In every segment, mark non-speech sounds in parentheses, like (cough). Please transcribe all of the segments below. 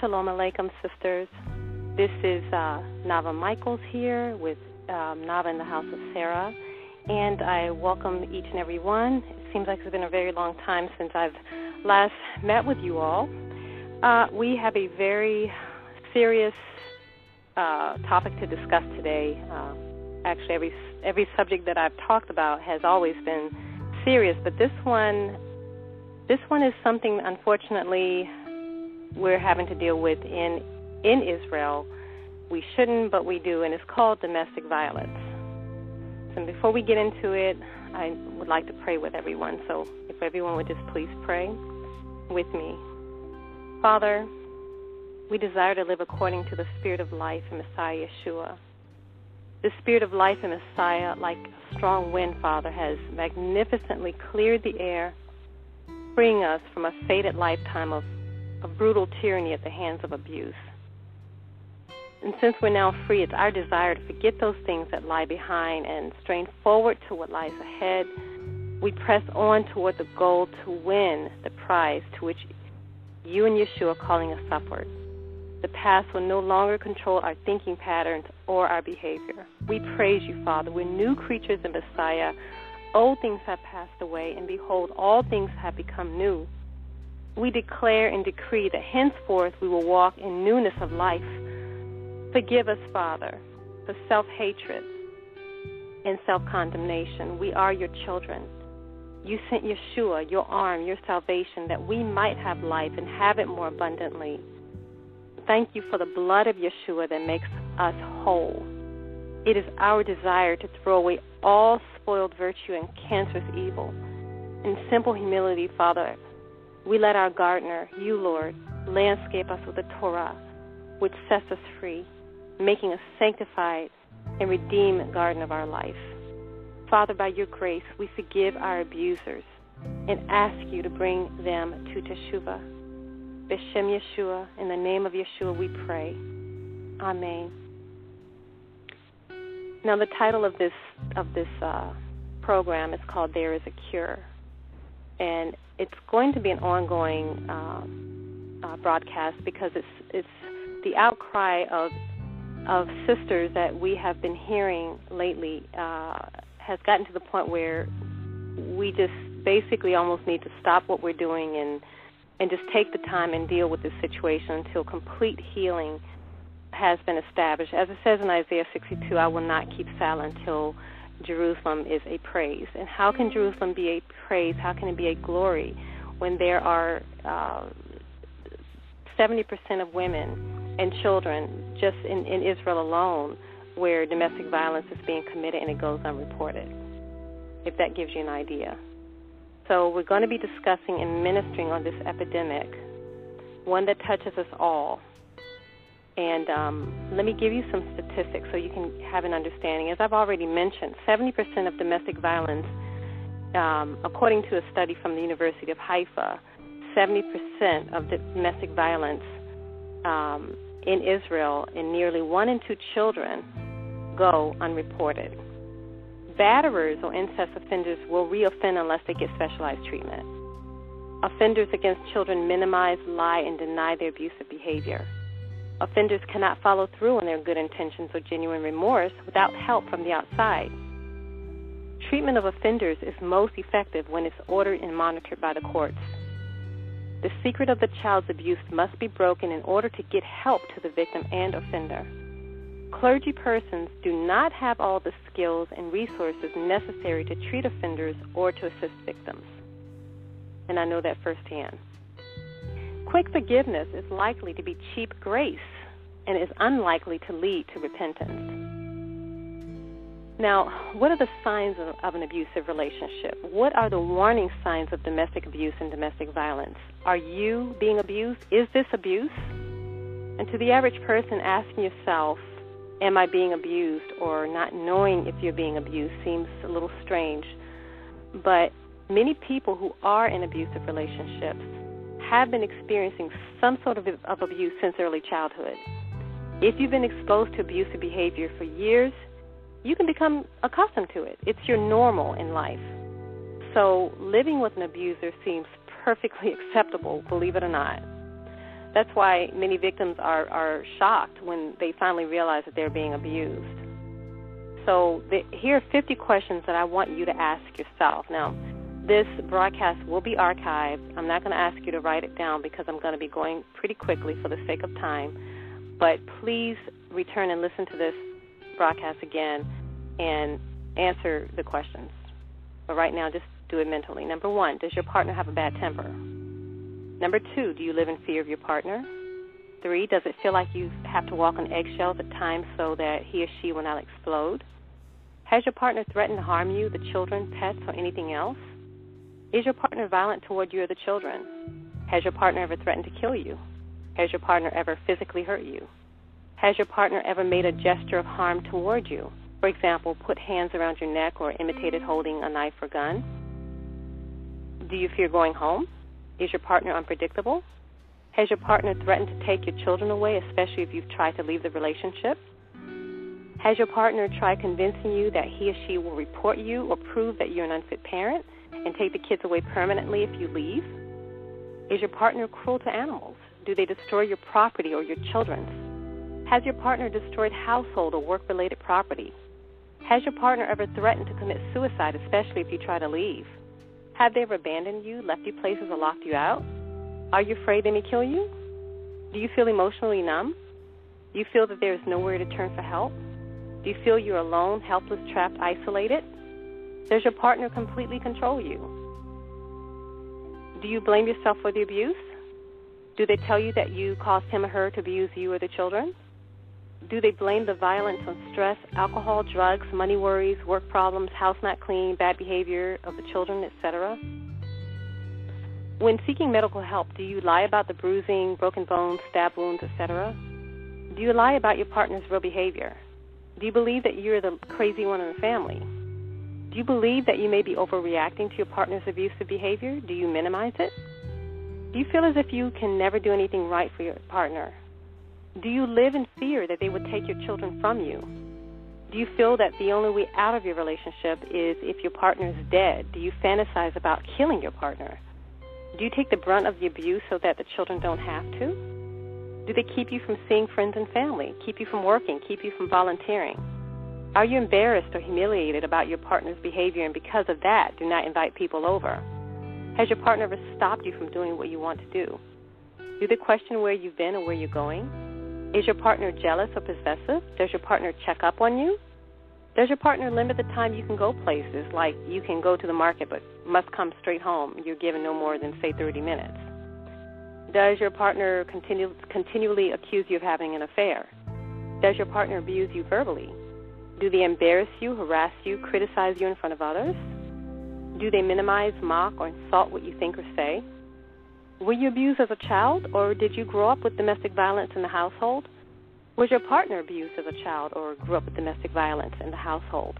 Shalom Aleichem, sisters. This is uh, Nava Michaels here with um, Nava in the House of Sarah, and I welcome each and every one. It seems like it's been a very long time since I've last met with you all. Uh, we have a very serious uh, topic to discuss today. Uh, actually, every every subject that I've talked about has always been serious, but this one, this one is something unfortunately we're having to deal with in in Israel. We shouldn't, but we do, and it's called domestic violence. And before we get into it, I would like to pray with everyone. So if everyone would just please pray with me. Father, we desire to live according to the spirit of life in Messiah Yeshua. The spirit of life in Messiah, like a strong wind, Father, has magnificently cleared the air, freeing us from a fated lifetime of, of brutal tyranny at the hands of abuse. And since we're now free, it's our desire to forget those things that lie behind and strain forward to what lies ahead. We press on toward the goal to win the prize to which you and Yeshua are calling us upward. The past will no longer control our thinking patterns or our behavior. We praise you, Father. We're new creatures in Messiah. Old things have passed away, and behold, all things have become new. We declare and decree that henceforth we will walk in newness of life. Forgive us, Father, for self hatred and self condemnation. We are your children. You sent Yeshua, your arm, your salvation, that we might have life and have it more abundantly. Thank you for the blood of Yeshua that makes us whole. It is our desire to throw away all spoiled virtue and cancerous evil. In simple humility, Father, we let our gardener, you, Lord, landscape us with the Torah, which sets us free making a sanctified and redeemed garden of our life. Father, by your grace, we forgive our abusers and ask you to bring them to Teshuvah. B'Shem Yeshua, in the name of Yeshua, we pray. Amen. Now, the title of this of this uh, program is called "There Is a Cure," and it's going to be an ongoing uh, uh, broadcast because it's it's the outcry of of sisters that we have been hearing lately uh, has gotten to the point where we just basically almost need to stop what we're doing and and just take the time and deal with this situation until complete healing has been established. As it says in Isaiah 62, I will not keep silent until Jerusalem is a praise. And how can Jerusalem be a praise? How can it be a glory when there are uh, 70% of women and children just in, in Israel alone where domestic violence is being committed and it goes unreported, if that gives you an idea. So, we're going to be discussing and ministering on this epidemic, one that touches us all. And um, let me give you some statistics so you can have an understanding. As I've already mentioned, 70% of domestic violence, um, according to a study from the University of Haifa, 70% of domestic violence um, in Israel, and nearly one in two children go unreported. Batterers or incest offenders will reoffend unless they get specialized treatment. Offenders against children minimize, lie, and deny their abusive behavior. Offenders cannot follow through on their good intentions or genuine remorse without help from the outside. Treatment of offenders is most effective when it's ordered and monitored by the courts. The secret of the child's abuse must be broken in order to get help to the victim and offender. Clergy persons do not have all the skills and resources necessary to treat offenders or to assist victims. And I know that firsthand. Quick forgiveness is likely to be cheap grace and is unlikely to lead to repentance. Now, what are the signs of, of, an abusive relationship? What are the warning signs of domestic abuse and domestic violence? Are you being abused? Is this abuse? And to the average person, asking yourself, Am I being abused? or not knowing if you're being abused seems a little strange. But many people who are in abusive relationships have been experiencing some sort of, of abuse since early childhood. If you've been exposed to abusive behavior for years, you can become accustomed to it. It's your normal in life. So living with an abuser seems perfectly (laughs) acceptable, believe it or not. That's why many victims are, are shocked when they finally realize that they're being abused. So the, here are 50 questions that I want you to ask yourself. Now, this broadcast will be archived. I'm not going to ask you to write it down because I'm going to be going pretty quickly for the sake of time. But please return and listen to this broadcast again and answer the questions. But right now, just do it mentally. Number one, does your partner have a bad temper? Number two, do you live in fear of your partner? Three, does it feel like you have to walk on eggshells at times so that he or she will not explode? Has your partner threatened to harm you, the children, pets, or anything else? Is your partner violent toward you or the children? Has your partner ever threatened to kill you? Has your partner ever physically hurt you? Has your partner ever made a gesture of harm toward you? For example, put hands around your neck or imitated holding a knife or gun? Do you fear going home? Is your partner unpredictable? Has your partner threatened to take your children away, especially if you've tried to leave the relationship? Has your partner tried convincing you that he or she will report you or prove that you're an unfit parent and take the kids away permanently if you leave? Is your partner cruel to animals? Do they destroy your property or your children's? Has your partner destroyed household or work related property? Has your partner ever threatened to commit suicide, especially if you try to leave? Have they ever abandoned you, left you places, or locked you out? Are you afraid they may kill you? Do you feel emotionally numb? Do you feel that there is nowhere to turn for help? Do you feel you're alone, helpless, trapped, isolated? Does your partner completely control you? Do you blame yourself for the abuse? Do they tell you that you caused him or her to abuse you or the children? Do they blame the violence on stress, alcohol, drugs, money worries, work problems, house not clean, bad behavior of the children, etc.? When seeking medical help, do you lie about the bruising, broken bones, stab wounds, etc.? Do you lie about your partner's real behavior? Do you believe that you're the crazy one in the family? Do you believe that you may be overreacting to your partner's abusive behavior? Do you minimize it? Do you feel as if you can never do anything right for your partner? Do you live in fear that they would take your children from you? Do you feel that the only way out of your relationship is if your partner is dead? Do you fantasize about killing your partner? Do you take the brunt of the abuse so that the children don't have to? Do they keep you from seeing friends and family, keep you from working, keep you from volunteering? Are you embarrassed or humiliated about your partner's behavior and because of that do not invite people over? Has your partner ever stopped you from doing what you want to do? Do they question where you've been or where you're going? Is your partner jealous or possessive? Does your partner check up on you? Does your partner limit the time you can go places, like you can go to the market but must come straight home? You're given no more than, say, 30 minutes. Does your partner continue, continually accuse you of having an affair? Does your partner abuse you verbally? Do they embarrass you, harass you, criticize you in front of others? Do they minimize, mock, or insult what you think or say? Were you abused as a child, or did you grow up with domestic violence in the household? Was your partner abused as a child or grew up with domestic violence in the household?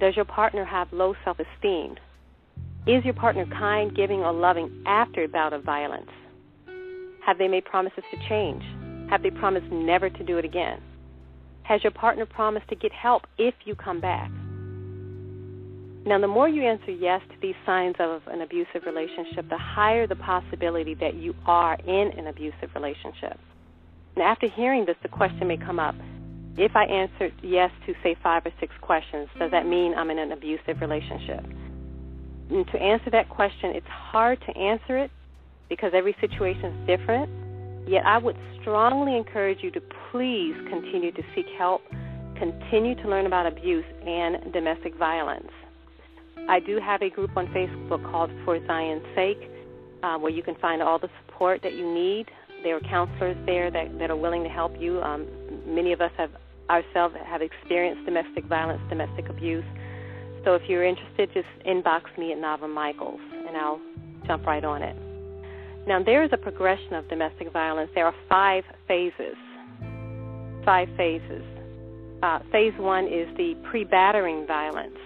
Does your partner have low self esteem? Is your partner kind, giving, or loving after a bout of violence? Have they made promises to change? Have they promised never to do it again? Has your partner promised to get help if you come back? Now, the more you answer yes to these signs of an abusive relationship, the higher the possibility that you are in an abusive relationship. Now, after hearing this, the question may come up if I answered yes to, say, five or six questions, does that mean I'm in an abusive relationship? And to answer that question, it's hard to answer it because every situation is different. Yet, I would strongly encourage you to please continue to seek help, continue to learn about abuse and domestic violence. I do have a group on Facebook called For Zion's Sake, uh, where you can find all the support that you need. There are counselors there that, that are willing to help you. Um, many of us have ourselves have experienced domestic violence, domestic abuse. So if you're interested, just inbox me at Nava Michaels, and I'll jump right on it. Now, there is a progression of domestic violence. There are five phases. Five phases. Uh, phase one is the pre-battering violence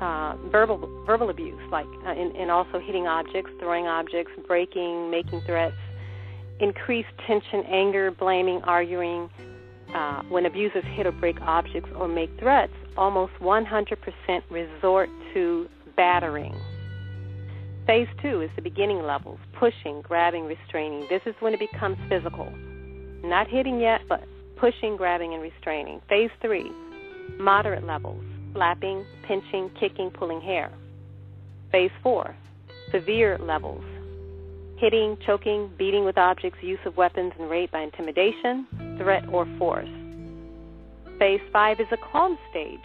uh, verbal verbal abuse, like uh, and, and also hitting objects, throwing objects, breaking, making threats, increased tension, anger, blaming, arguing. Uh, when abusers hit or break objects or make threats, almost 100% resort to battering. Phase two is the beginning levels pushing, grabbing, restraining. This is when it becomes physical. Not hitting yet, but pushing, grabbing, and restraining. Phase three, moderate levels slapping, pinching, kicking, pulling hair. Phase four, severe levels hitting, choking, beating with objects, use of weapons, and rape by intimidation, threat, or force. Phase five is a calm stage.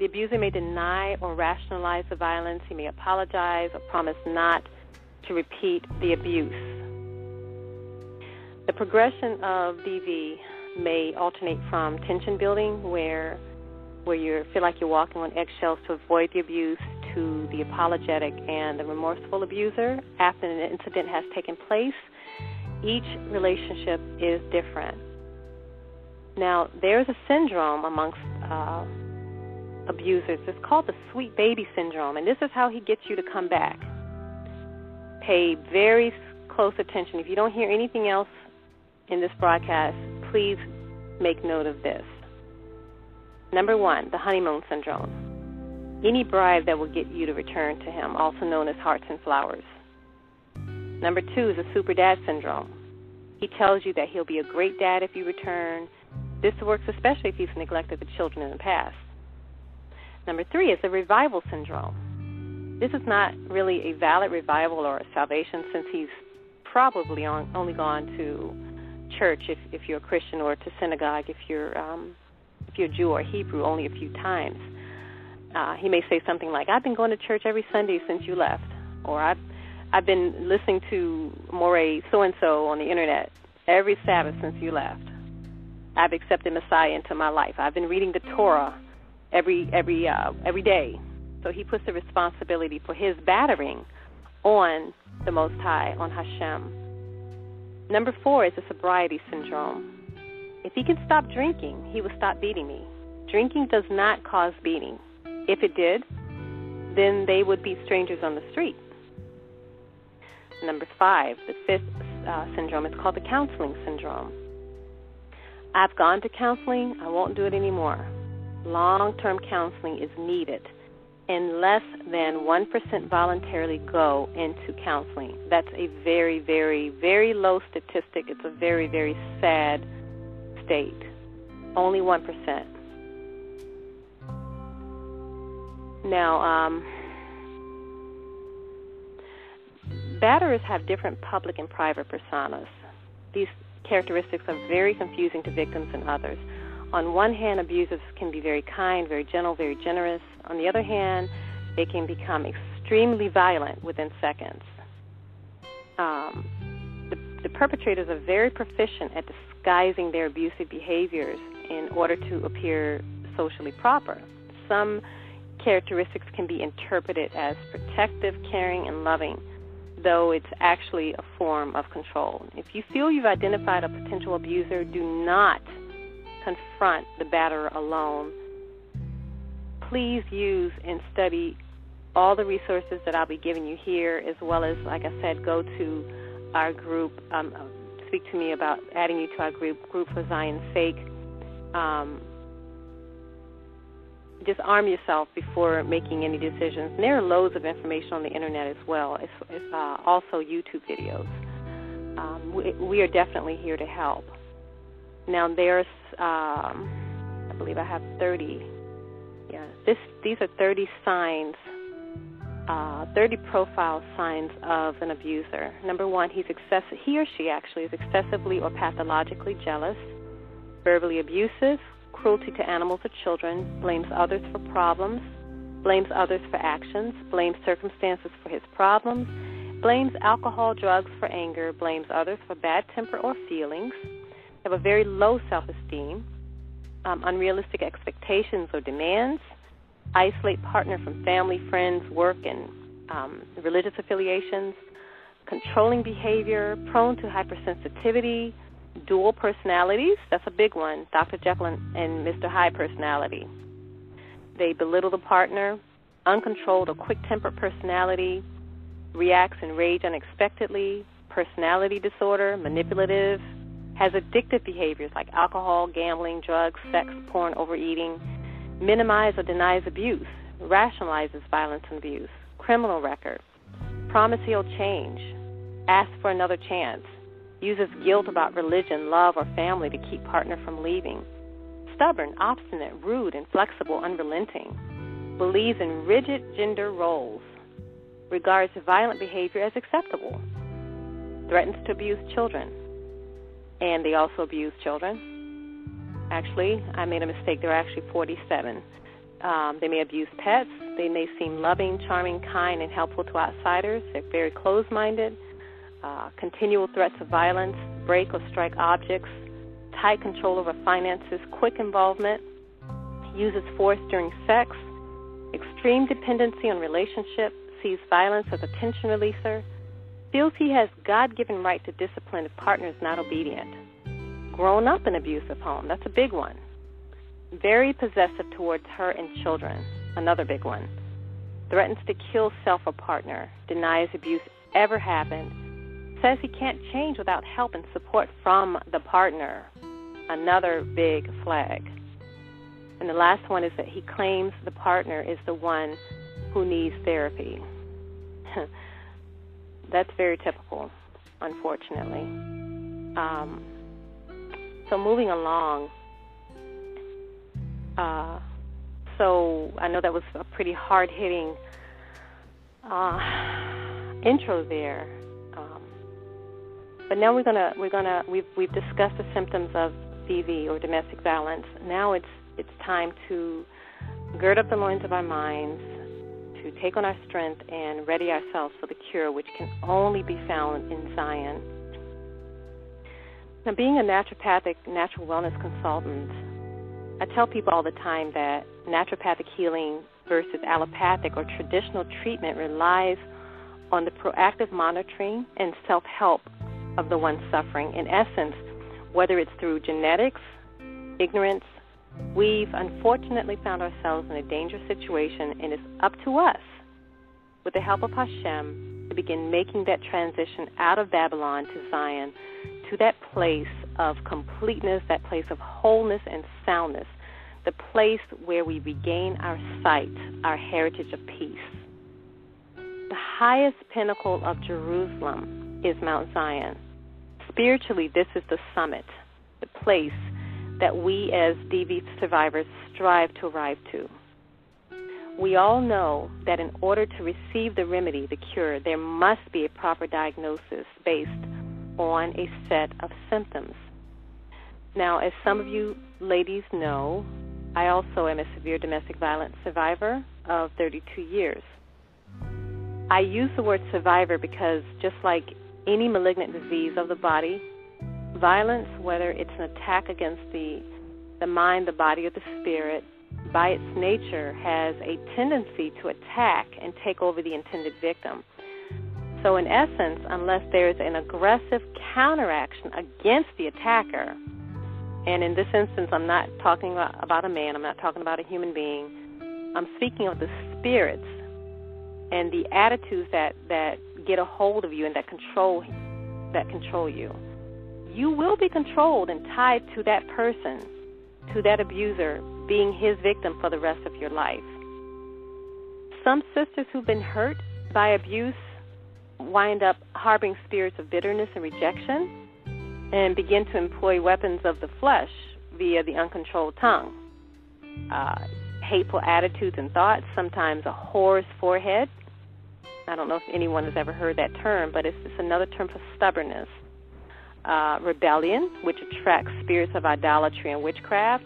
The abuser may deny or rationalize the violence. He may apologize or promise not to repeat the abuse. The progression of DV may alternate from tension building, where where you feel like you're walking on eggshells to avoid the abuse, to the apologetic and the remorseful abuser after an incident has taken place. Each relationship is different. Now, there's a syndrome amongst uh, abusers. It's called the sweet baby syndrome, and this is how he gets you to come back. Pay very close attention. If you don't hear anything else in this broadcast, please make note of this. Number one, the honeymoon syndrome. Any bribe that will get you to return to him, also known as hearts and flowers. Number two is the super dad syndrome. He tells you that he'll be a great dad if you return. This works especially if he's neglected the children in the past. Number three is the revival syndrome. This is not really a valid revival or a salvation since he's probably on, only gone to church if, if you're a Christian or to synagogue if you're um, if you're Jew or Hebrew only a few times. Uh, he may say something like, "I've been going to church every Sunday since you left," or "I've I've been listening to Moreh so and so on the internet every Sabbath since you left. I've accepted Messiah into my life. I've been reading the Torah every every uh, every day." So he puts the responsibility for his battering on the Most High, on Hashem. Number four is the sobriety syndrome. If he can stop drinking, he will stop beating me. Drinking does not cause beating. If it did, then they would be strangers on the street. Number five, the fifth uh, syndrome, is called the counseling syndrome. I've gone to counseling, I won't do it anymore. Long term counseling is needed, and less than 1% voluntarily go into counseling. That's a very, very, very low statistic. It's a very, very sad state. Only 1%. Now, um, batterers have different public and private personas. These characteristics are very confusing to victims and others. On one hand, abusers can be very kind, very gentle, very generous. On the other hand, they can become extremely violent within seconds. Um, the, the perpetrators are very proficient at disguising their abusive behaviors in order to appear socially proper. Some characteristics can be interpreted as protective, caring, and loving, though it's actually a form of control. If you feel you've identified a potential abuser, do not confront the batterer alone. Please use and study all the resources that I'll be giving you here, as well as, like I said, go to our group. Um, speak to me about adding you to our group, Group for Zion's Sake. Um, just arm yourself before making any decisions. And there are loads of information on the internet as well. It's, it's uh, also YouTube videos. Um, we, we, are definitely here to help. Now there's, um, I believe I have 30. Yeah, this these are 30 signs, uh, 30 profile signs of an abuser. Number one, he's excessive. He or she actually is excessively or pathologically jealous, verbally abusive, cruelty to animals or children, blames others for problems, blames others for actions, blames circumstances for his problems, blames alcohol, drugs for anger, blames others for bad temper or feelings, have a very low self esteem, um, unrealistic expectations or demands, isolate partner from family, friends, work, and um, religious affiliations, controlling behavior, prone to hypersensitivity, dual personalities. That's a big one. Dr. Jekyll and, Mr. Hyde personality. They belittle the partner, uncontrolled or quick tempered personality, reacts in rage unexpectedly, personality disorder, manipulative, has addictive behaviors like alcohol, gambling, drugs, sex, mm. porn, overeating, minimizes or denies abuse, rationalizes violence and abuse, criminal record, promise he'll change, asks for another chance, uses guilt about religion, love, or family to keep partner from leaving. Stubborn, obstinate, rude, inflexible, unrelenting. Believes in rigid gender roles. Regards violent behavior as acceptable. Threatens to abuse children. And they also abuse children. Actually, I made a mistake. There are actually 47. Um, they may abuse pets. They may seem loving, charming, kind, and helpful to outsiders. They're very closed minded uh, continual threats of violence, break or strike objects, tight control over finances, quick involvement, uses force during sex, extreme dependency on relationship, sees violence as a tension releaser, feels he has God-given right to discipline if partner is not obedient. Grown up in abusive home, that's a big one. Very possessive towards her and children, another big one. Threatens to kill self or partner, denies abuse ever happened, says he can't change without help and support from the partner. Another big flag. And the last one is that he claims the partner is the one who needs therapy. (laughs) That's very typical, unfortunately. Um, so moving along, uh, so I know that was a pretty hard hitting uh, (sighs) intro there. But now we're gonna we're gonna we've we've discussed the symptoms of DV or domestic violence. Now it's it's time to gird up the loins of our minds, to take on our strength and ready ourselves for the cure, which can only be found in Zion. Now, being a naturopathic natural wellness consultant, I tell people all the time that naturopathic healing versus allopathic or traditional treatment relies on the proactive monitoring and self help of the one suffering. In essence, whether it's through genetics, ignorance, we've unfortunately found ourselves in a dangerous situation, and it's up to us, with the help of Hashem, to begin making that transition out of Babylon to Zion, to that place of completeness, that place of wholeness and soundness, the place where we regain our sight, our heritage of peace. The highest pinnacle of Jerusalem is Mount Zion. Spiritually, this is the summit, the place that we as DV survivors strive to arrive to. We all know that in order to receive the remedy, the cure, there must be a proper diagnosis based on a set of symptoms. Now, as some of you ladies know, I also am a severe domestic violence survivor of 32 years. I use the word survivor because just like any malignant disease of the body, violence, whether it's an attack against the, the mind, the body, or the spirit, by its nature has a tendency to attack and take over the intended victim. So, in essence, unless there is an aggressive counteraction against the attacker, and in this instance, I'm not talking about a man, I'm not talking about a human being, I'm speaking of the spirits and the attitudes that, that get a hold of you and that control that control you. You will be controlled and tied to that person, to that abuser, being his victim for the rest of your life. Some sisters who've been hurt by abuse wind up harboring spirits of bitterness and rejection and begin to employ weapons of the flesh via the uncontrolled tongue. Uh, hateful attitudes and thoughts, sometimes a whore's forehead, I don't know if anyone has ever heard that term, but it's, it's another term for stubbornness. Uh, rebellion, which attracts spirits of idolatry and witchcraft.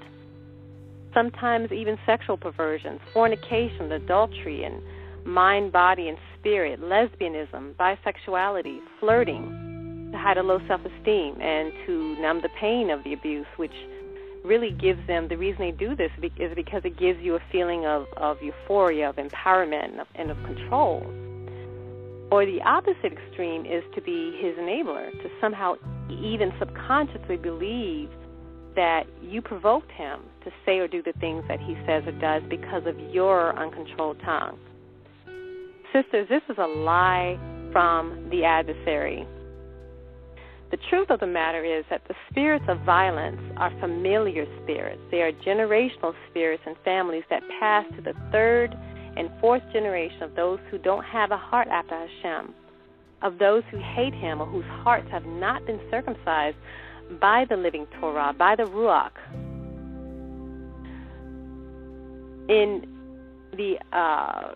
Sometimes even sexual perversions, fornication, adultery, and mind, body, and spirit, lesbianism, bisexuality, flirting, to hide a low self esteem and to numb the pain of the abuse, which really gives them the reason they do this is because it gives you a feeling of, of euphoria, of empowerment, and of, and of control. Or the opposite extreme is to be his enabler, to somehow even subconsciously believe that you provoked him to say or do the things that he says or does because of your uncontrolled tongue. Sisters, this is a lie from the adversary. The truth of the matter is that the spirits of violence are familiar spirits. They are generational spirits and families that pass to the third and fourth generation of those who don't have a heart after Hashem, of those who hate him or whose hearts have not been circumcised by the living Torah, by the Ruach. In the uh,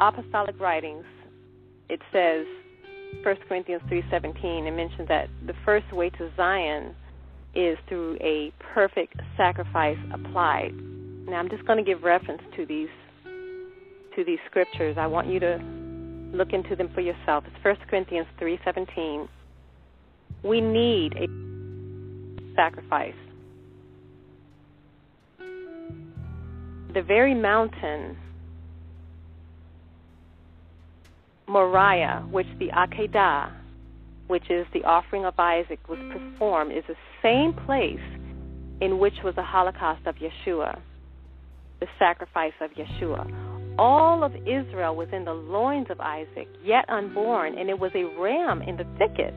apostolic writings, it says 1 Corinthians 3:17 it mentions that the first way to Zion is through a perfect sacrifice applied. Now I'm just going to give reference to these to these scriptures. I want you to look into them for yourself. It's 1 Corinthians 3:17. We need a sacrifice. The very mountain Moriah, which the Akedah, which is the offering of Isaac, was performed, is the same place in which was the Holocaust of Yeshua, the sacrifice of Yeshua. All of Israel was in the loins of Isaac, yet unborn, and it was a ram in the thicket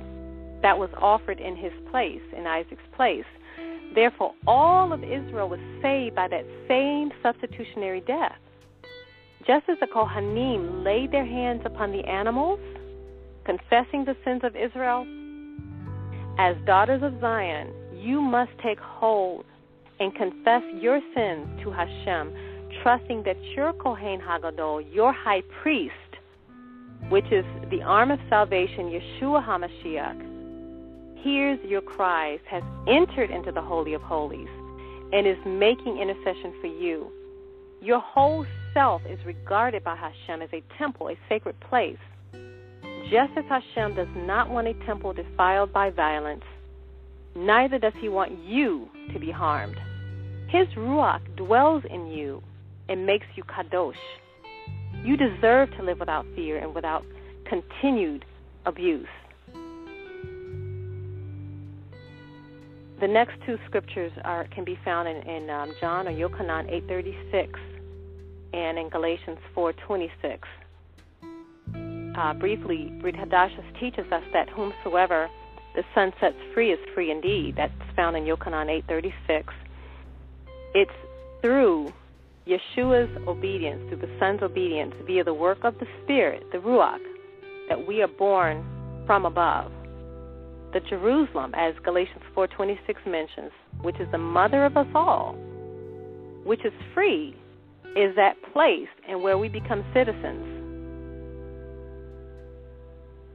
that was offered in his place, in Isaac's place. Therefore, all of Israel was saved by that same substitutionary death. Just as the Kohanim laid their hands upon the animals, confessing the sins of Israel, as daughters of Zion, you must take hold and confess your sins to Hashem, trusting that your Kohen Hagadol, your high priest, which is the arm of salvation, Yeshua HaMashiach, hears your cries, has entered into the Holy of Holies, and is making intercession for you. Your whole self is regarded by Hashem as a temple, a sacred place. Just as Hashem does not want a temple defiled by violence, neither does he want you to be harmed. His Ruach dwells in you and makes you kadosh. You deserve to live without fear and without continued abuse. The next two scriptures are can be found in, in um, John or Yochanan 8:36 and in Galatians 4:26. Uh, briefly, Brit Hadashah teaches us that whomsoever the Son sets free is free indeed. That's found in Yochanan 8:36. It's through Yeshua's obedience, through the Son's obedience, via the work of the Spirit, the Ruach, that we are born from above. The Jerusalem, as Galatians 4:26 mentions, which is the mother of us all, which is free is that place and where we become citizens.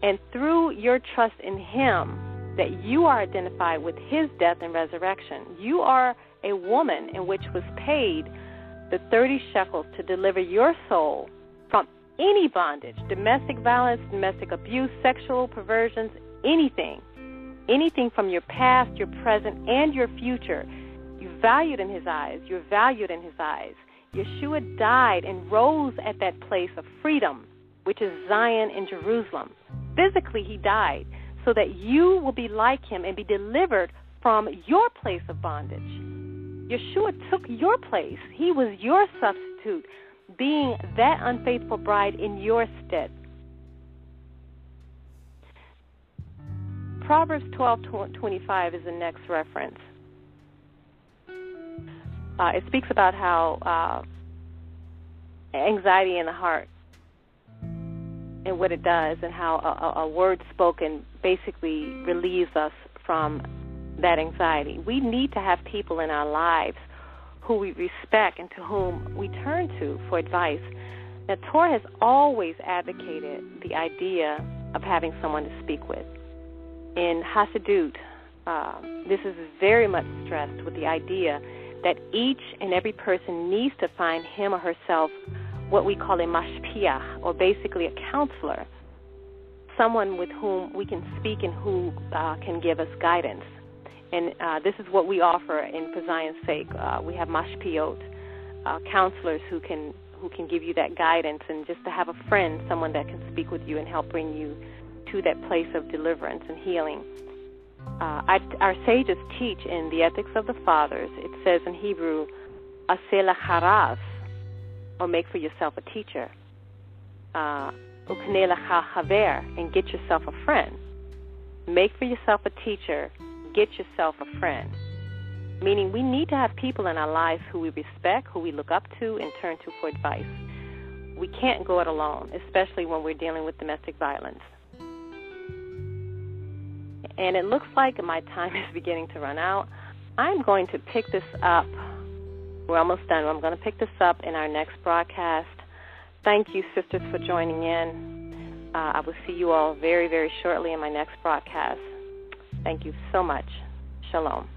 And through your trust in Him, that you are identified with His death and resurrection. You are a woman in which was paid the 30 shekels to deliver your soul from any bondage domestic violence, domestic abuse, sexual perversions, anything. Anything from your past, your present, and your future. You're valued in His eyes. You're valued in His eyes. Yeshua died and rose at that place of freedom, which is Zion in Jerusalem. Physically, he died so that you will be like him and be delivered from your place of bondage. Yeshua took your place. He was your substitute, being that unfaithful bride in your stead. Proverbs 12:25 is the next reference uh, it speaks about how uh, anxiety in the heart and what it does, and how a, a word spoken basically relieves us from that anxiety. We need to have people in our lives who we respect and to whom we turn to for advice. Now, Torah has always advocated the idea of having someone to speak with. In Hasidut, uh, this is very much stressed with the idea that each and every person needs to find him or herself what we call a mashpia, or basically a counselor, someone with whom we can speak and who uh, can give us guidance. And uh, this is what we offer in For Zion's sake. Uh, we have mashpiot, uh, counselors who can who can give you that guidance, and just to have a friend, someone that can speak with you and help bring you to that place of deliverance and healing uh, I, our sages teach in the Ethics of the Fathers, it says in Hebrew, Asela haraz, or make for yourself a teacher. Uh, haver, and get yourself a friend. Make for yourself a teacher, get yourself a friend. meaning we need to have people in our lives who we respect, who we look up to, and turn to for advice. We can't go it alone, especially when we're dealing with domestic violence. And it looks like my time is beginning to run out. I'm going to pick this up. We're almost done. I'm going to pick this up in our next broadcast. Thank you, sisters, for joining in. Uh, I will see you all very, very shortly in my next broadcast. Thank you so much. Shalom.